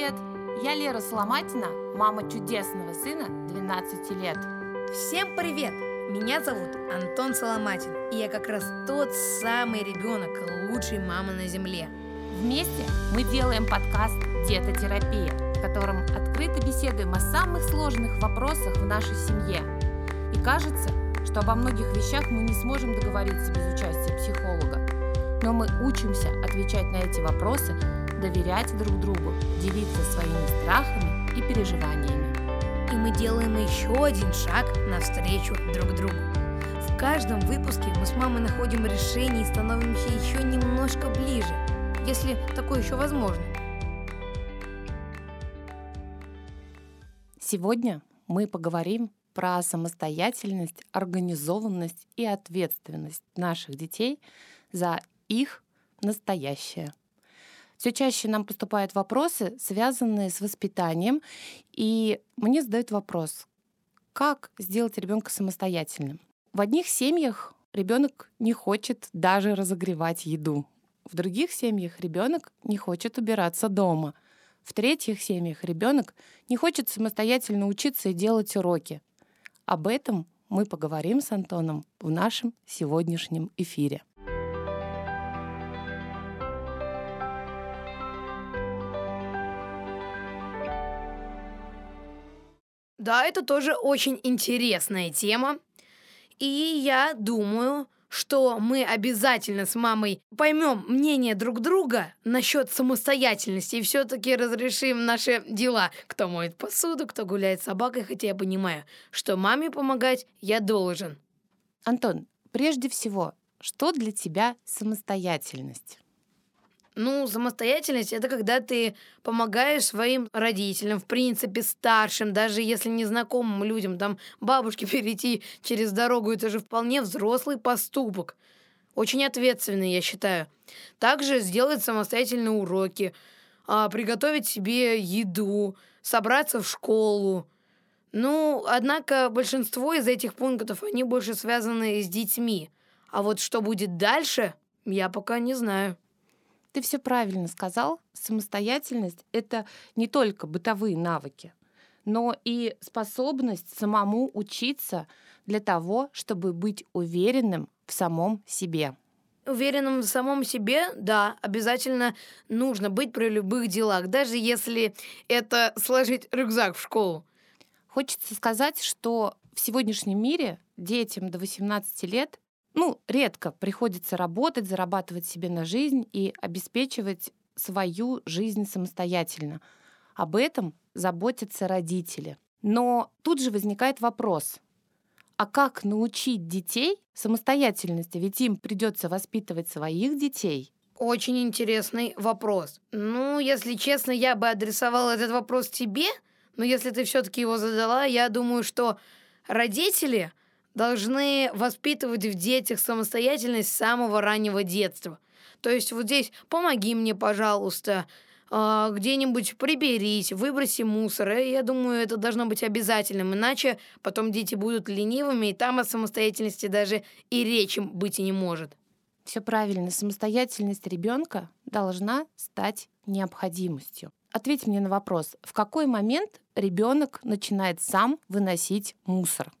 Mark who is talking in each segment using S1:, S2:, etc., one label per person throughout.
S1: привет! Я Лера Соломатина, мама чудесного сына 12 лет.
S2: Всем привет! Меня зовут Антон Соломатин, и я как раз тот самый ребенок лучшей мамы на земле.
S1: Вместе мы делаем подкаст «Детотерапия», в котором открыто беседуем о самых сложных вопросах в нашей семье. И кажется, что обо многих вещах мы не сможем договориться без участия психолога. Но мы учимся отвечать на эти вопросы доверять друг другу, делиться своими страхами и переживаниями.
S2: И мы делаем еще один шаг навстречу друг другу. В каждом выпуске мы с мамой находим решение и становимся еще немножко ближе, если такое еще возможно.
S1: Сегодня мы поговорим про самостоятельность, организованность и ответственность наших детей за их настоящее. Все чаще нам поступают вопросы, связанные с воспитанием, и мне задают вопрос, как сделать ребенка самостоятельным. В одних семьях ребенок не хочет даже разогревать еду. В других семьях ребенок не хочет убираться дома. В третьих семьях ребенок не хочет самостоятельно учиться и делать уроки. Об этом мы поговорим с Антоном в нашем сегодняшнем эфире.
S2: Да, это тоже очень интересная тема. И я думаю, что мы обязательно с мамой поймем мнение друг друга насчет самостоятельности и все-таки разрешим наши дела. Кто моет посуду, кто гуляет с собакой, хотя я понимаю, что маме помогать я должен.
S1: Антон, прежде всего, что для тебя самостоятельность?
S2: Ну, самостоятельность это когда ты помогаешь своим родителям, в принципе, старшим, даже если незнакомым людям, там, бабушке перейти через дорогу, это же вполне взрослый поступок. Очень ответственный, я считаю. Также сделать самостоятельные уроки, а, приготовить себе еду, собраться в школу. Ну, однако большинство из этих пунктов, они больше связаны с детьми. А вот что будет дальше, я пока не знаю.
S1: Ты все правильно сказал. Самостоятельность — это не только бытовые навыки, но и способность самому учиться для того, чтобы быть уверенным в самом себе.
S2: Уверенным в самом себе, да, обязательно нужно быть при любых делах, даже если это сложить рюкзак в школу.
S1: Хочется сказать, что в сегодняшнем мире детям до 18 лет ну, редко приходится работать, зарабатывать себе на жизнь и обеспечивать свою жизнь самостоятельно. Об этом заботятся родители. Но тут же возникает вопрос, а как научить детей самостоятельности? Ведь им придется воспитывать своих детей.
S2: Очень интересный вопрос. Ну, если честно, я бы адресовала этот вопрос тебе, но если ты все-таки его задала, я думаю, что родители должны воспитывать в детях самостоятельность с самого раннего детства. То есть вот здесь помоги мне, пожалуйста, а, где-нибудь приберись, выброси мусор. И я думаю, это должно быть обязательным, иначе потом дети будут ленивыми, и там о самостоятельности даже и речи быть не может.
S1: Все правильно. Самостоятельность ребенка должна стать необходимостью. Ответь мне на вопрос, в какой момент ребенок начинает сам выносить мусор?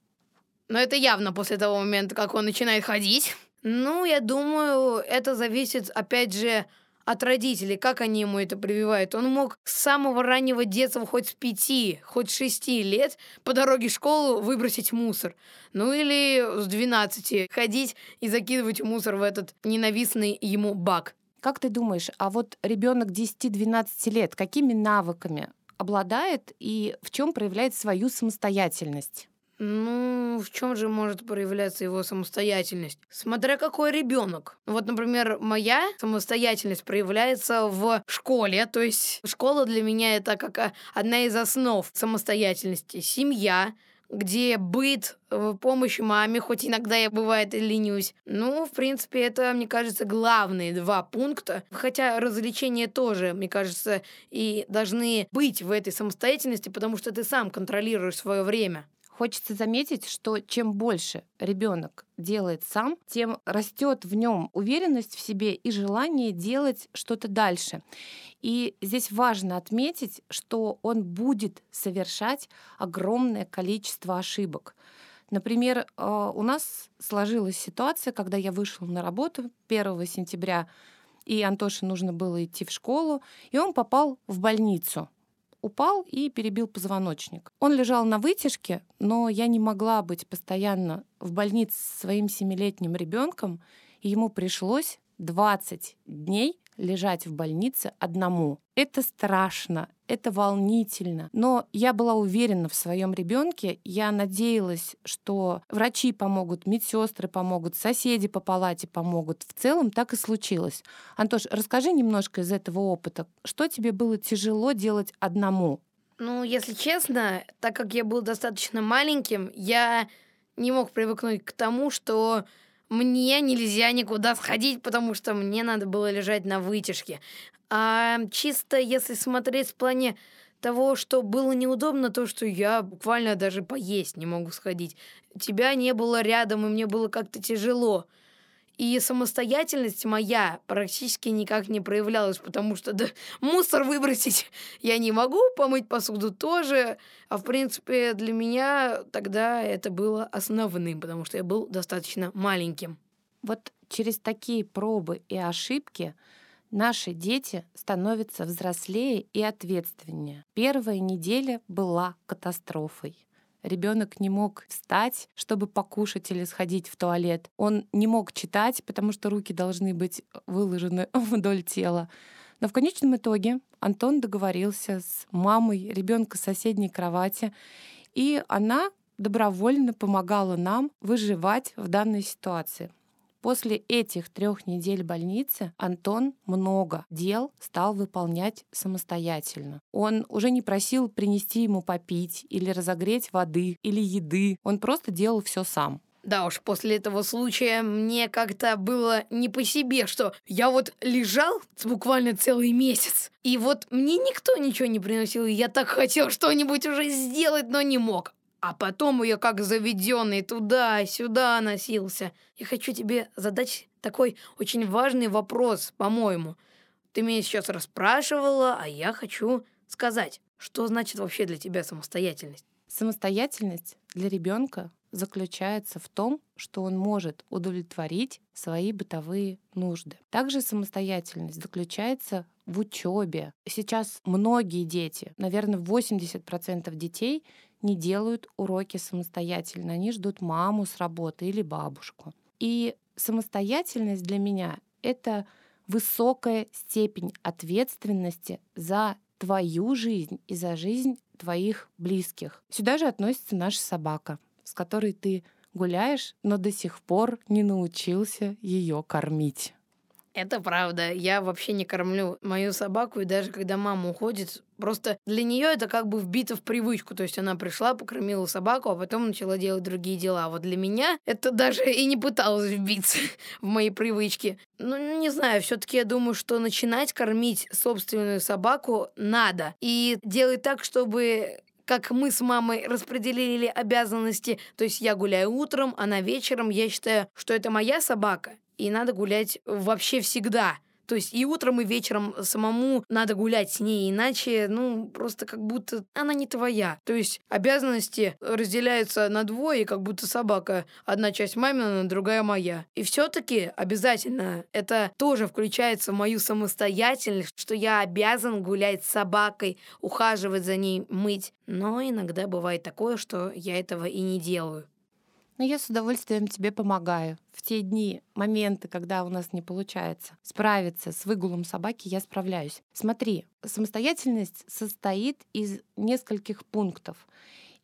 S2: Но это явно после того момента, как он начинает ходить. Ну, я думаю, это зависит, опять же, от родителей, как они ему это прививают. Он мог с самого раннего детства, хоть с пяти, хоть с шести лет, по дороге в школу выбросить мусор. Ну или с двенадцати ходить и закидывать мусор в этот ненавистный ему бак.
S1: Как ты думаешь, а вот ребенок 10-12 лет какими навыками обладает и в чем проявляет свою самостоятельность?
S2: Ну, в чем же может проявляться его самостоятельность? Смотря какой ребенок. Вот, например, моя самостоятельность проявляется в школе. То есть школа для меня это как а, одна из основ самостоятельности. Семья, где быт, э, помощь маме, хоть иногда я бывает и ленюсь. Ну, в принципе, это, мне кажется, главные два пункта. Хотя развлечения тоже, мне кажется, и должны быть в этой самостоятельности, потому что ты сам контролируешь свое время.
S1: Хочется заметить, что чем больше ребенок делает сам, тем растет в нем уверенность в себе и желание делать что-то дальше. И здесь важно отметить, что он будет совершать огромное количество ошибок. Например, а, у нас сложилась ситуация, когда я вышла на работу 1 сентября, и Антоше нужно было идти в школу, и он попал в больницу. Упал и перебил позвоночник. Он лежал на вытяжке, но я не могла быть постоянно в больнице со своим семилетним ребенком, и ему пришлось 20 дней лежать в больнице одному. Это страшно, это волнительно. Но я была уверена в своем ребенке. Я надеялась, что врачи помогут, медсестры помогут, соседи по палате помогут. В целом так и случилось. Антош, расскажи немножко из этого опыта. Что тебе было тяжело делать одному?
S2: Ну, если честно, так как я был достаточно маленьким, я не мог привыкнуть к тому, что мне нельзя никуда сходить, потому что мне надо было лежать на вытяжке. А чисто если смотреть в плане того, что было неудобно, то, что я буквально даже поесть не могу сходить. Тебя не было рядом, и мне было как-то тяжело. И самостоятельность моя практически никак не проявлялась, потому что да, мусор выбросить я не могу, помыть посуду тоже. А в принципе для меня тогда это было основным, потому что я был достаточно маленьким.
S1: Вот через такие пробы и ошибки наши дети становятся взрослее и ответственнее. Первая неделя была катастрофой. Ребенок не мог встать, чтобы покушать или сходить в туалет. Он не мог читать, потому что руки должны быть выложены вдоль тела. Но в конечном итоге Антон договорился с мамой ребенка соседней кровати, и она добровольно помогала нам выживать в данной ситуации. После этих трех недель больницы Антон много дел стал выполнять самостоятельно. Он уже не просил принести ему попить или разогреть воды или еды. Он просто делал все сам.
S2: Да уж, после этого случая мне как-то было не по себе, что я вот лежал буквально целый месяц, и вот мне никто ничего не приносил, и я так хотел что-нибудь уже сделать, но не мог. А потом я как заведенный туда-сюда носился. Я хочу тебе задать такой очень важный вопрос, по-моему. Ты меня сейчас расспрашивала, а я хочу сказать, что значит вообще для тебя самостоятельность?
S1: Самостоятельность для ребенка заключается в том, что он может удовлетворить свои бытовые нужды. Также самостоятельность заключается в учебе. Сейчас многие дети, наверное, 80% детей не делают уроки самостоятельно. Они ждут маму с работы или бабушку. И самостоятельность для меня — это высокая степень ответственности за твою жизнь и за жизнь твоих близких. Сюда же относится наша собака, с которой ты гуляешь, но до сих пор не научился ее кормить.
S2: Это правда. Я вообще не кормлю мою собаку, и даже когда мама уходит, просто для нее это как бы вбито в привычку. То есть она пришла, покормила собаку, а потом начала делать другие дела. Вот для меня это даже и не пыталось вбиться в мои привычки. Ну, не знаю, все-таки я думаю, что начинать кормить собственную собаку надо. И делать так, чтобы как мы с мамой распределили обязанности, то есть я гуляю утром, она вечером, я считаю, что это моя собака, и надо гулять вообще всегда. То есть и утром, и вечером самому надо гулять с ней, иначе, ну, просто как будто она не твоя. То есть обязанности разделяются на двое, как будто собака. Одна часть мамина, другая моя. И все-таки обязательно это тоже включается в мою самостоятельность, что я обязан гулять с собакой, ухаживать за ней, мыть. Но иногда бывает такое, что я этого и не делаю.
S1: Но я с удовольствием тебе помогаю. В те дни, моменты, когда у нас не получается справиться с выгулом собаки, я справляюсь. Смотри, самостоятельность состоит из нескольких пунктов.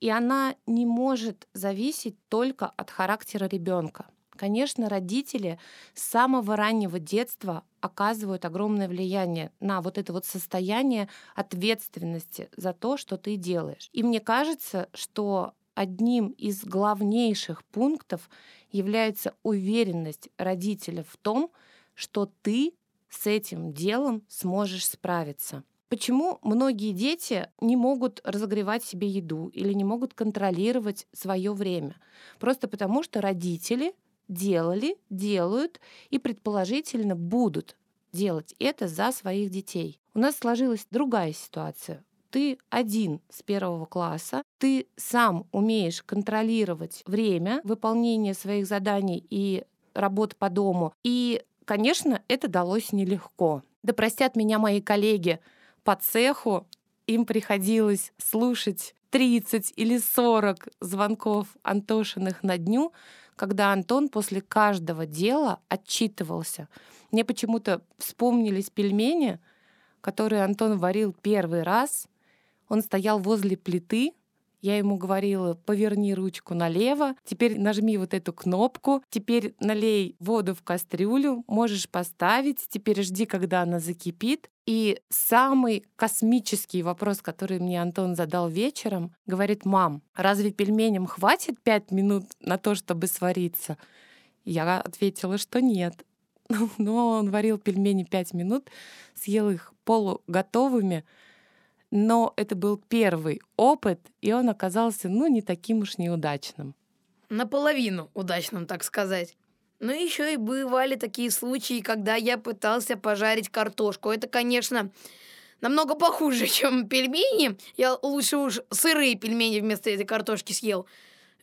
S1: И она не может зависеть только от характера ребенка. Конечно, родители с самого раннего детства оказывают огромное влияние на вот это вот состояние ответственности за то, что ты делаешь. И мне кажется, что одним из главнейших пунктов является уверенность родителя в том, что ты с этим делом сможешь справиться. Почему многие дети не могут разогревать себе еду или не могут контролировать свое время? Просто потому, что родители делали, делают и предположительно будут делать это за своих детей. У нас сложилась другая ситуация. Ты один с первого класса, ты сам умеешь контролировать время выполнения своих заданий и работ по дому. И, конечно, это далось нелегко. Да простят меня мои коллеги по цеху, им приходилось слушать 30 или 40 звонков Антошиных на дню, когда Антон после каждого дела отчитывался. Мне почему-то вспомнились пельмени, которые Антон варил первый раз. Он стоял возле плиты, я ему говорила, поверни ручку налево, теперь нажми вот эту кнопку, теперь налей воду в кастрюлю, можешь поставить, теперь жди, когда она закипит. И самый космический вопрос, который мне Антон задал вечером, говорит, мам, разве пельменям хватит пять минут на то, чтобы свариться? Я ответила, что нет. Но он варил пельмени пять минут, съел их полуготовыми, но это был первый опыт, и он оказался, ну, не таким уж неудачным.
S2: Наполовину удачным, так сказать. Ну, еще и бывали такие случаи, когда я пытался пожарить картошку. Это, конечно, намного похуже, чем пельмени. Я лучше уж сырые пельмени вместо этой картошки съел.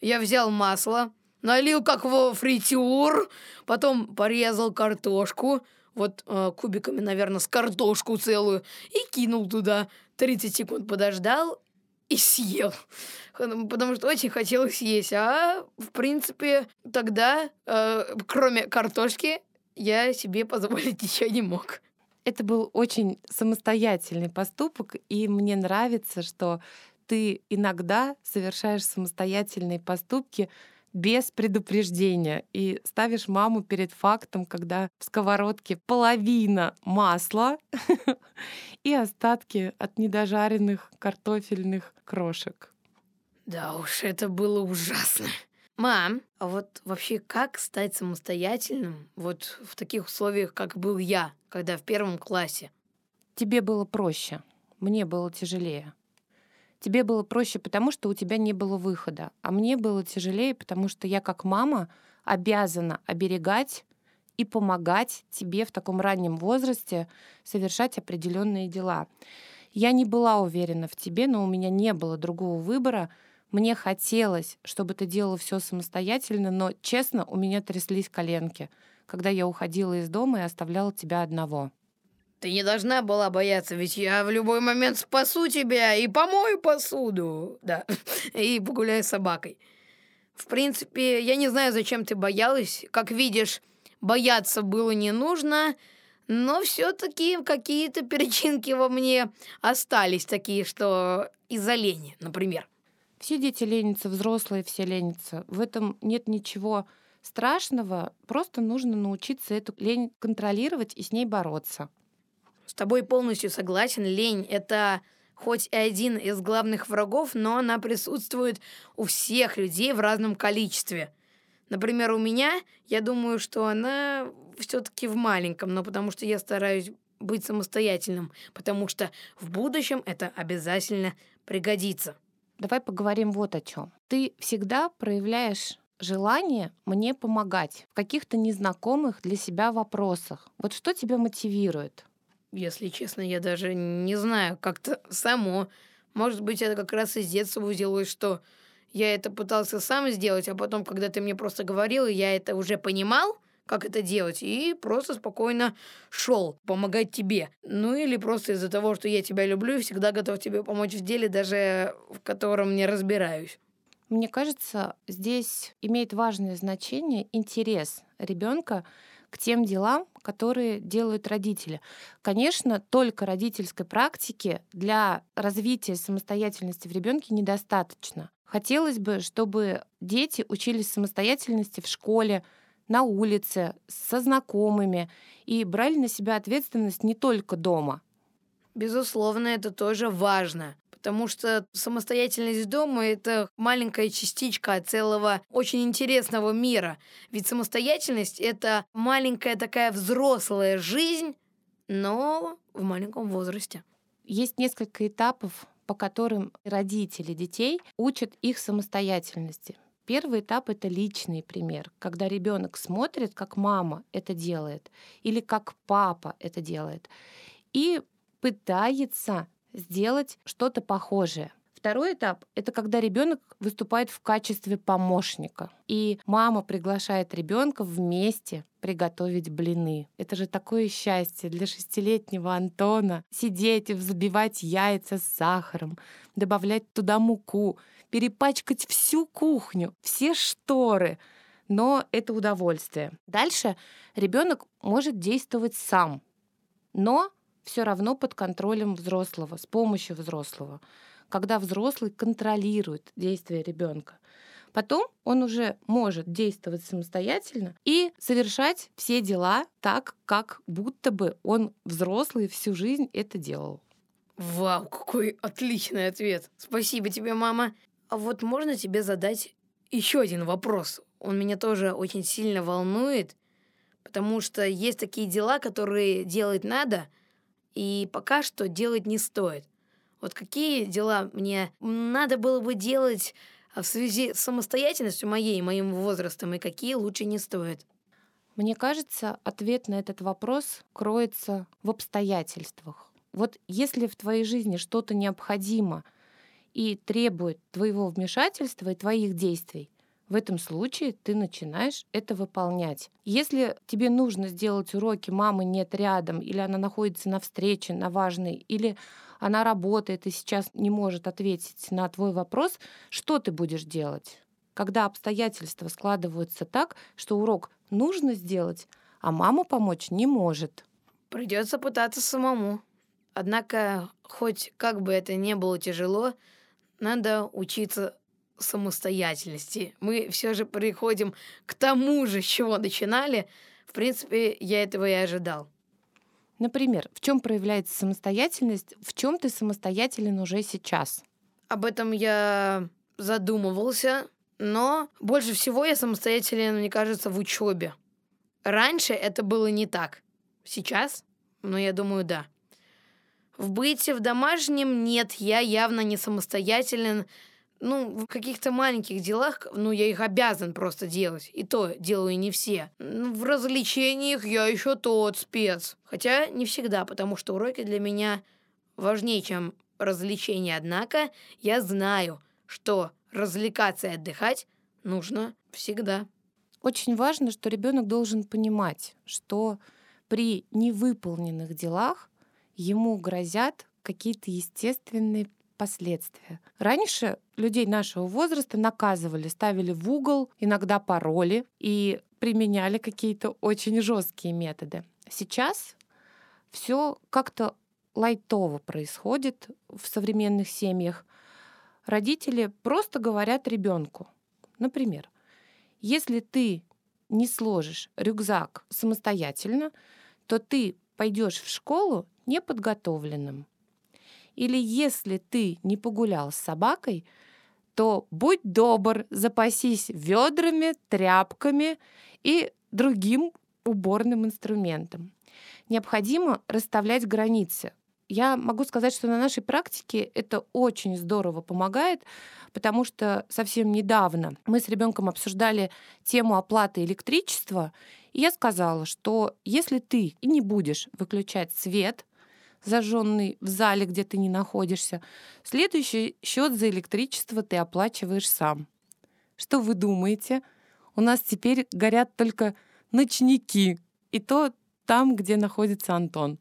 S2: Я взял масло, налил как во фритюр, потом порезал картошку, вот э, кубиками, наверное, с картошку целую, и кинул туда. 30 секунд подождал и съел. Потому что очень хотелось есть. А, в принципе, тогда, э, кроме картошки, я себе позволить ничего не мог.
S1: Это был очень самостоятельный поступок, и мне нравится, что ты иногда совершаешь самостоятельные поступки без предупреждения и ставишь маму перед фактом, когда в сковородке половина масла и остатки от недожаренных картофельных крошек.
S2: Да уж, это было ужасно. Мам, а вот вообще как стать самостоятельным вот в таких условиях, как был я, когда в первом классе?
S1: Тебе было проще, мне было тяжелее. Тебе было проще, потому что у тебя не было выхода. А мне было тяжелее, потому что я как мама обязана оберегать и помогать тебе в таком раннем возрасте совершать определенные дела. Я не была уверена в тебе, но у меня не было другого выбора. Мне хотелось, чтобы ты делала все самостоятельно, но, честно, у меня тряслись коленки, когда я уходила из дома и оставляла тебя одного.
S2: Ты не должна была бояться, ведь я в любой момент спасу тебя и помою посуду. Да, и погуляю с собакой. В принципе, я не знаю, зачем ты боялась. Как видишь, бояться было не нужно, но все-таки какие-то перечинки во мне остались такие, что из-за лени, например.
S1: Все дети ленятся, взрослые все ленятся. В этом нет ничего страшного, просто нужно научиться эту лень контролировать и с ней бороться.
S2: С тобой полностью согласен. Лень — это хоть и один из главных врагов, но она присутствует у всех людей в разном количестве. Например, у меня, я думаю, что она все-таки в маленьком, но потому что я стараюсь быть самостоятельным, потому что в будущем это обязательно пригодится.
S1: Давай поговорим вот о чем. Ты всегда проявляешь желание мне помогать в каких-то незнакомых для себя вопросах. Вот что тебя мотивирует?
S2: Если честно, я даже не знаю, как-то само. Может быть, это как раз из детства взялось, что я это пытался сам сделать, а потом, когда ты мне просто говорил, я это уже понимал, как это делать, и просто спокойно шел помогать тебе. Ну или просто из-за того, что я тебя люблю и всегда готов тебе помочь в деле, даже в котором не разбираюсь.
S1: Мне кажется, здесь имеет важное значение интерес ребенка к тем делам, которые делают родители. Конечно, только родительской практики для развития самостоятельности в ребенке недостаточно. Хотелось бы, чтобы дети учились самостоятельности в школе, на улице, со знакомыми и брали на себя ответственность не только дома.
S2: Безусловно, это тоже важно потому что самостоятельность дома — это маленькая частичка целого очень интересного мира. Ведь самостоятельность — это маленькая такая взрослая жизнь, но в маленьком возрасте.
S1: есть несколько этапов, по которым родители детей учат их самостоятельности. Первый этап это личный пример, когда ребенок смотрит, как мама это делает, или как папа это делает, и пытается сделать что-то похожее. Второй этап — это когда ребенок выступает в качестве помощника. И мама приглашает ребенка вместе приготовить блины. Это же такое счастье для шестилетнего Антона. Сидеть и взбивать яйца с сахаром, добавлять туда муку, перепачкать всю кухню, все шторы. Но это удовольствие. Дальше ребенок может действовать сам, но все равно под контролем взрослого, с помощью взрослого когда взрослый контролирует действия ребенка. Потом он уже может действовать самостоятельно и совершать все дела так, как будто бы он взрослый всю жизнь это делал.
S2: Вау, какой отличный ответ. Спасибо тебе, мама. А вот можно тебе задать еще один вопрос? Он меня тоже очень сильно волнует, потому что есть такие дела, которые делать надо, и пока что делать не стоит. Вот какие дела мне надо было бы делать а, в связи с самостоятельностью моей и моим возрастом, и какие лучше не стоит?
S1: Мне кажется, ответ на этот вопрос кроется в обстоятельствах. Вот если в твоей жизни что-то необходимо и требует твоего вмешательства и твоих действий, в этом случае ты начинаешь это выполнять. Если тебе нужно сделать уроки, мамы нет рядом, или она находится на встрече, на важной, или она работает и сейчас не может ответить на твой вопрос, что ты будешь делать? Когда обстоятельства складываются так, что урок нужно сделать, а мама помочь не может.
S2: Придется пытаться самому. Однако, хоть как бы это не было тяжело, надо учиться самостоятельности. Мы все же приходим к тому же, с чего начинали. В принципе, я этого и ожидал.
S1: Например, в чем проявляется самостоятельность, в чем ты самостоятелен уже сейчас?
S2: Об этом я задумывался, но больше всего я самостоятелен, мне кажется, в учебе. Раньше это было не так. Сейчас, ну, я думаю, да. В быте в домашнем нет, я явно не самостоятелен ну, в каких-то маленьких делах, ну, я их обязан просто делать. И то делаю не все. В развлечениях я еще тот спец. Хотя не всегда, потому что уроки для меня важнее, чем развлечения. Однако я знаю, что развлекаться и отдыхать нужно всегда.
S1: Очень важно, что ребенок должен понимать, что при невыполненных делах ему грозят какие-то естественные последствия. Раньше людей нашего возраста наказывали, ставили в угол, иногда пароли и применяли какие-то очень жесткие методы. Сейчас все как-то лайтово происходит в современных семьях. Родители просто говорят ребенку, например, если ты не сложишь рюкзак самостоятельно, то ты пойдешь в школу неподготовленным. Или если ты не погулял с собакой, то будь добр, запасись ведрами, тряпками и другим уборным инструментом. Необходимо расставлять границы. Я могу сказать, что на нашей практике это очень здорово помогает, потому что совсем недавно мы с ребенком обсуждали тему оплаты электричества, и я сказала, что если ты не будешь выключать свет, зажженный в зале, где ты не находишься. Следующий счет за электричество ты оплачиваешь сам. Что вы думаете? У нас теперь горят только ночники, и то там, где находится Антон.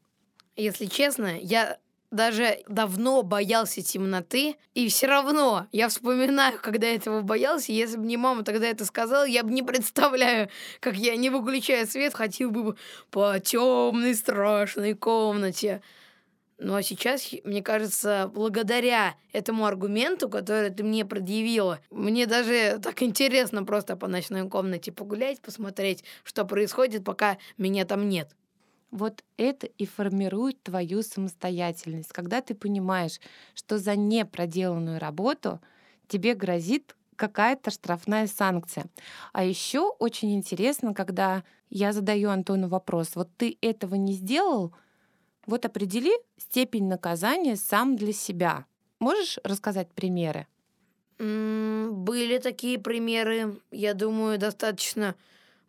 S2: Если честно, я даже давно боялся темноты, и все равно я вспоминаю, когда этого боялся. Если бы не мама тогда это сказала, я бы не представляю, как я, не выключая свет, хотел бы по темной страшной комнате. Ну а сейчас, мне кажется, благодаря этому аргументу, который ты мне предъявила, мне даже так интересно просто по ночной комнате погулять, посмотреть, что происходит, пока меня там нет.
S1: Вот это и формирует твою самостоятельность, когда ты понимаешь, что за непроделанную работу тебе грозит какая-то штрафная санкция. А еще очень интересно, когда я задаю Антону вопрос, вот ты этого не сделал, Вот определи степень наказания сам для себя. Можешь рассказать примеры?
S2: Были такие примеры, я думаю, достаточно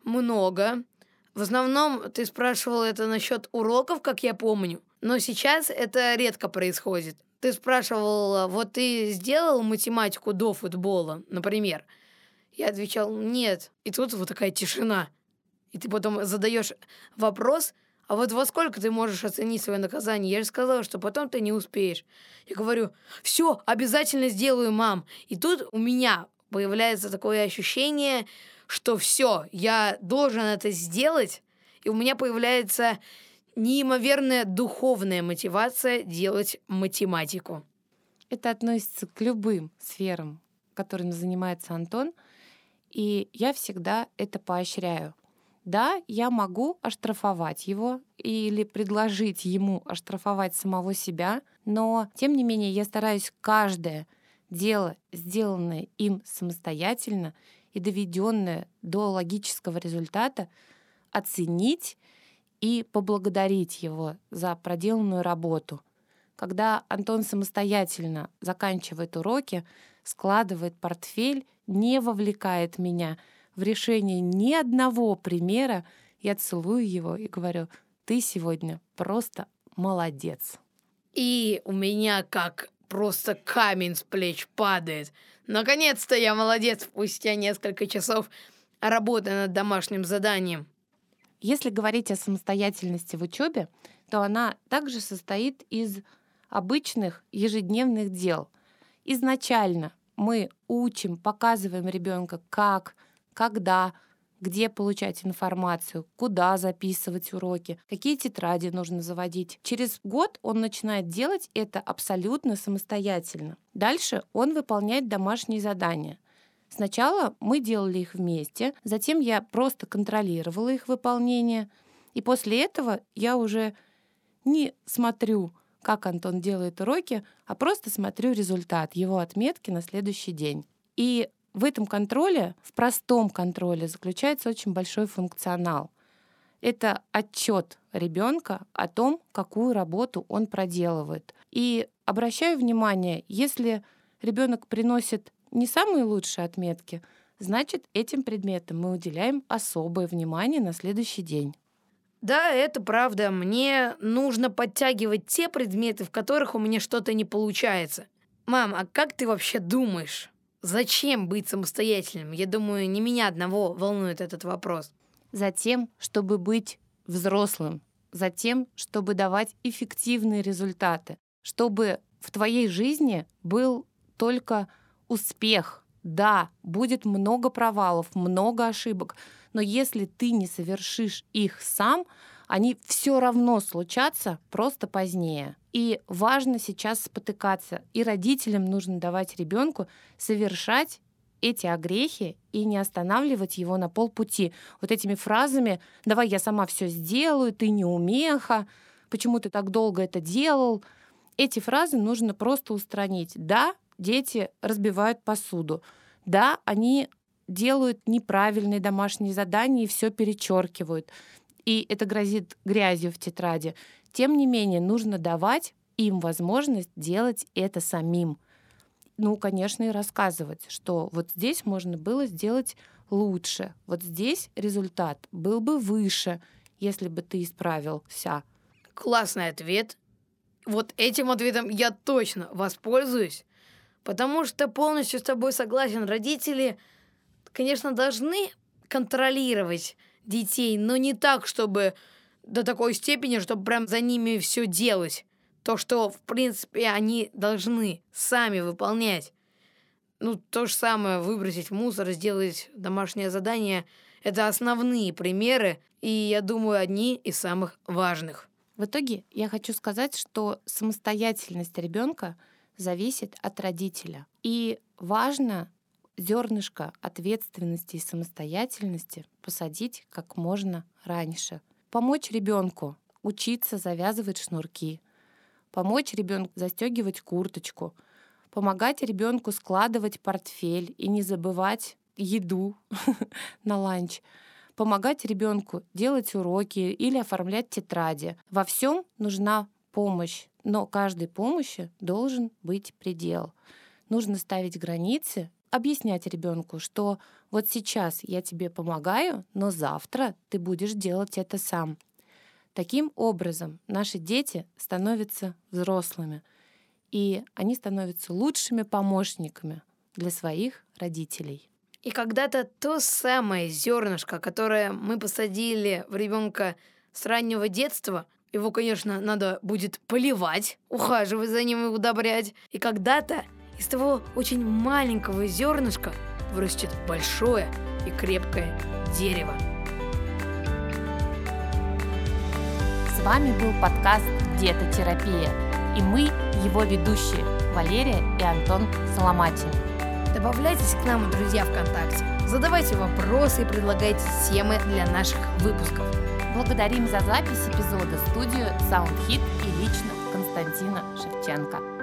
S2: много. В основном ты спрашивал это насчет уроков, как я помню, но сейчас это редко происходит. Ты спрашивал, вот ты сделал математику до футбола, например. Я отвечал, нет. И тут вот такая тишина. И ты потом задаешь вопрос, а вот во сколько ты можешь оценить свое наказание? Я же сказала, что потом ты не успеешь. Я говорю, все, обязательно сделаю, мам. И тут у меня появляется такое ощущение, что все, я должен это сделать, и у меня появляется неимоверная духовная мотивация делать математику.
S1: Это относится к любым сферам, которыми занимается Антон, и я всегда это поощряю. Да, я могу оштрафовать его или предложить ему оштрафовать самого себя, но тем не менее я стараюсь каждое дело, сделанное им самостоятельно и доведенное до логического результата, оценить и поблагодарить его за проделанную работу. Когда Антон самостоятельно заканчивает уроки, складывает портфель, не вовлекает меня в решение ни одного примера, я целую его и говорю, ты сегодня просто молодец.
S2: И у меня как просто камень с плеч падает. Наконец-то я молодец спустя несколько часов работы над домашним заданием.
S1: Если говорить о самостоятельности в учебе, то она также состоит из обычных ежедневных дел. Изначально мы учим, показываем ребенка, как, когда, где получать информацию, куда записывать уроки, какие тетради нужно заводить. Через год он начинает делать это абсолютно самостоятельно. Дальше он выполняет домашние задания. Сначала мы делали их вместе, затем я просто контролировала их выполнение, и после этого я уже не смотрю, как Антон делает уроки, а просто смотрю результат, его отметки на следующий день. И в этом контроле, в простом контроле, заключается очень большой функционал. Это отчет ребенка о том, какую работу он проделывает. И обращаю внимание, если ребенок приносит не самые лучшие отметки, значит, этим предметам мы уделяем особое внимание на следующий день.
S2: Да, это правда. Мне нужно подтягивать те предметы, в которых у меня что-то не получается. Мам, а как ты вообще думаешь? Зачем быть самостоятельным? Я думаю, не меня одного волнует этот вопрос.
S1: Затем, чтобы быть взрослым. Затем, чтобы давать эффективные результаты. Чтобы в твоей жизни был только успех. Да, будет много провалов, много ошибок, но если ты не совершишь их сам, они все равно случатся просто позднее. И важно сейчас спотыкаться. И родителям нужно давать ребенку совершать эти огрехи и не останавливать его на полпути. Вот этими фразами «давай я сама все сделаю», «ты не умеха», «почему ты так долго это делал», эти фразы нужно просто устранить. Да, дети разбивают посуду. Да, они делают неправильные домашние задания и все перечеркивают. И это грозит грязью в тетради. Тем не менее, нужно давать им возможность делать это самим. Ну, конечно, и рассказывать, что вот здесь можно было сделать лучше, вот здесь результат был бы выше, если бы ты исправился.
S2: Классный ответ. Вот этим ответом я точно воспользуюсь. Потому что полностью с тобой согласен. Родители, конечно, должны контролировать детей, но не так, чтобы до такой степени, чтобы прям за ними все делать. То, что, в принципе, они должны сами выполнять. Ну, то же самое, выбросить мусор, сделать домашнее задание. Это основные примеры, и, я думаю, одни из самых важных.
S1: В итоге я хочу сказать, что самостоятельность ребенка — зависит от родителя. И важно зернышко ответственности и самостоятельности посадить как можно раньше. Помочь ребенку учиться завязывать шнурки, помочь ребенку застегивать курточку, помогать ребенку складывать портфель и не забывать еду на ланч, помогать ребенку делать уроки или оформлять тетради. Во всем нужна помощь, но каждой помощи должен быть предел. Нужно ставить границы, объяснять ребенку, что вот сейчас я тебе помогаю, но завтра ты будешь делать это сам. Таким образом, наши дети становятся взрослыми, и они становятся лучшими помощниками для своих родителей.
S2: И когда-то то самое зернышко, которое мы посадили в ребенка с раннего детства, его, конечно, надо будет поливать, ухаживать за ним и удобрять. И когда-то из того очень маленького зернышка вырастет большое и крепкое дерево.
S1: С вами был подкаст «Детотерапия» и мы, его ведущие, Валерия и Антон Соломатин.
S2: Добавляйтесь к нам, друзья, ВКонтакте. Задавайте вопросы и предлагайте темы для наших выпусков.
S1: Благодарим за запись эпизода студию SoundHit и лично Константина Шевченко.